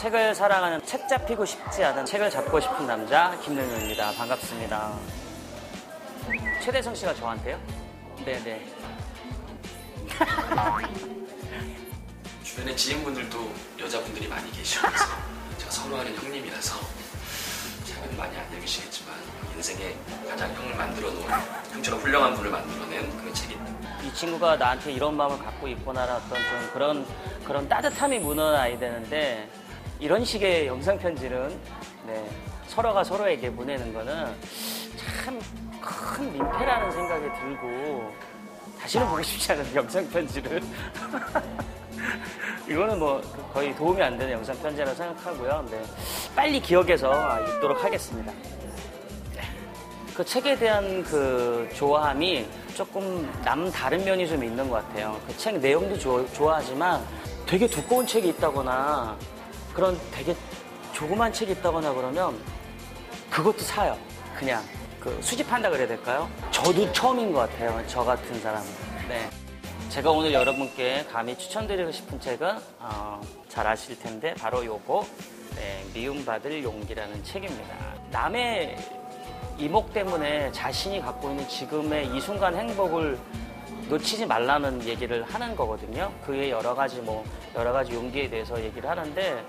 책을 사랑하는 책 잡히고 싶지 않은 책을 잡고 싶은 남자 김능현입니다. 반갑습니다. 최대성 씨가 저한테요? 네네. 주변에 지인분들도 여자분들이 많이 계셔서 제가 선호하는 형님이라서 책은 많이 안 읽으시겠지만 인생에 가장 형을 만들어 놓은 형처럼 훌륭한 분을 만들어낸 그 책이 이 친구가 나한테 이런 마음을 갖고 있구나라는 어떤 좀 그런 그런 따뜻함이 묻어나야 되는데 이런 식의 영상 편지는 네, 서로가 서로에게 보내는 거는 참 큰 민폐라는 생각이 들고 다시는 보고 싶지 않은 영상 편지를 이거는 뭐 거의 도움이 안 되는 영상 편지라고 생각하고요. 네, 빨리 기억해서 아, 읽도록 하겠습니다. 그 책에 대한 그 좋아함이 조금 남 다른 면이 좀 있는 것 같아요. 그 책 내용도 좋- 좋아하지만 되게 두꺼운 책이 있다거나 그런 되게 조그만 책이 있다거나 그러면 그것도 사요. 그냥 그 수집한다 그래야 될까요? 저도 처음인 것 같아요. 저 같은 사람은. 네. 제가 오늘 여러분께 감히 추천드리고 싶은 책은 어, 잘 아실 텐데 바로 요거 네, 미움받을 용기라는 책입니다. 남의 이목 때문에 자신이 갖고 있는 지금의 이 순간 행복을 놓치지 말라는 얘기를 하는 거거든요. 그의 여러 가지 뭐 여러 가지 용기에 대해서 얘기를 하는데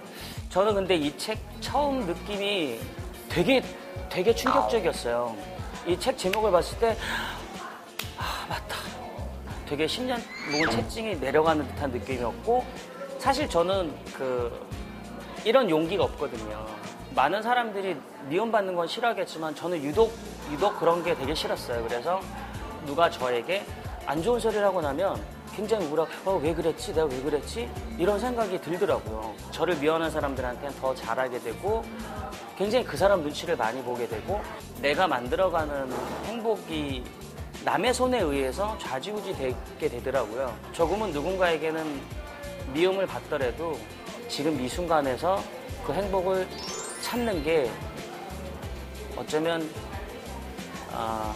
저는 근데 이 책 처음 느낌이 되게 되게 충격적이었어요. 이 책 제목을 봤을 때 아, 맞다. 되게 10년 묵은 채증이 내려가는 듯한 느낌이었고 사실 저는 그 이런 용기가 없거든요. 많은 사람들이 미움받는 건 싫어하겠지만 저는 유독 유독 그런 게 되게 싫었어요. 그래서 누가 저에게 안 좋은 소리를 하고 나면 굉장히 우울하고 어, 왜 그랬지? 내가 왜 그랬지? 이런 생각이 들더라고요. 저를 미워하는 사람들한테는 더 잘하게 되고 굉장히 그 사람 눈치를 많이 보게 되고 내가 만들어가는 행복이 남의 손에 의해서 좌지우지 되게 되더라고요. 조금은 누군가에게는 미움을 받더라도 지금 이 순간에서 그 행복을 찾는 게 어쩌면 아,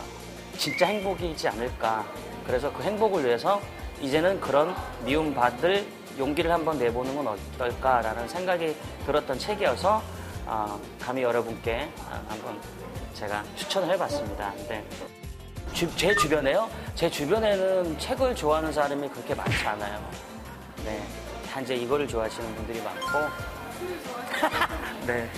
진짜 행복이지 않을까. 그래서 그 행복을 위해서 이제는 그런 미움받을 용기를 한번 내보는 건 어떨까라는 생각이 들었던 책이어서 아, 감히 여러분께 아, 한번 제가 추천을 해봤습니다. 네. 주- 제 주변에요? 제 주변에는 책을 좋아하는 사람이 그렇게 많지 않아요. 네. 단지 이거를 좋아하시는 분들이 많고. 네.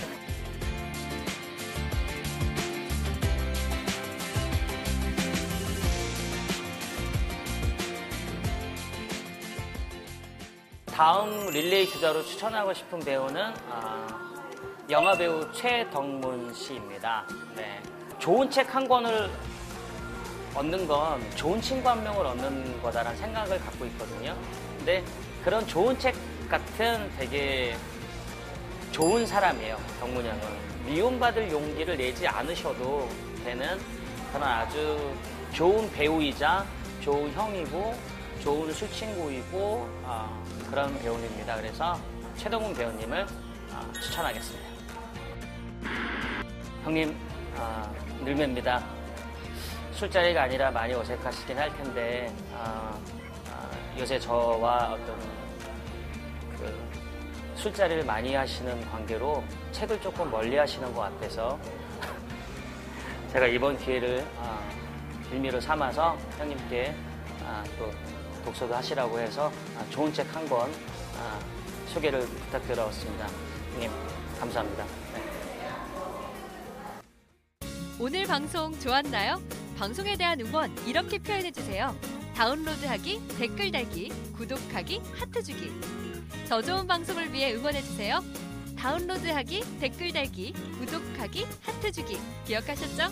다음 릴레이 주자로 추천하고 싶은 배우는 아, 영화 배우 최덕문 씨입니다. 네. 좋은 책 한 권을 얻는 건 좋은 친구 한 명을 얻는 거다라는 생각을 갖고 있거든요. 근데 그런 좋은 책 같은 되게 좋은 사람이에요. 덕문 형은. 미움받을 용기를 내지 않으셔도 되는 그런 아주 좋은 배우이자 좋은 형이고 좋은 술친구이고 아, 그런 배우입니다. 그래서 최동훈 배우님을 아, 추천하겠습니다. 형님, 아, 늘매입니다. 술자리가 아니라 많이 어색하시긴 할 텐데 아, 아, 요새 저와 어떤 그 술자리를 많이 하시는 관계로 책을 조금 멀리 하시는 것 같아서 제가 이번 기회를 아, 빌미로 삼아서 형님께 아, 또 독서도 하시라고 해서 아, 좋은 책 한권 아, 소개를 부탁드렸습니다. 형님 감사합니다. 네. 오늘 방송 좋았나요? 방송에 대한 응원 이렇게 표현해 주세요. 다운로드하기, 댓글 달기, 구독하기, 하트 주기. 더 좋은 방송을 위해 응원해 주세요. 다운로드하기, 댓글 달기, 구독하기, 하트 주기. 기억하셨죠?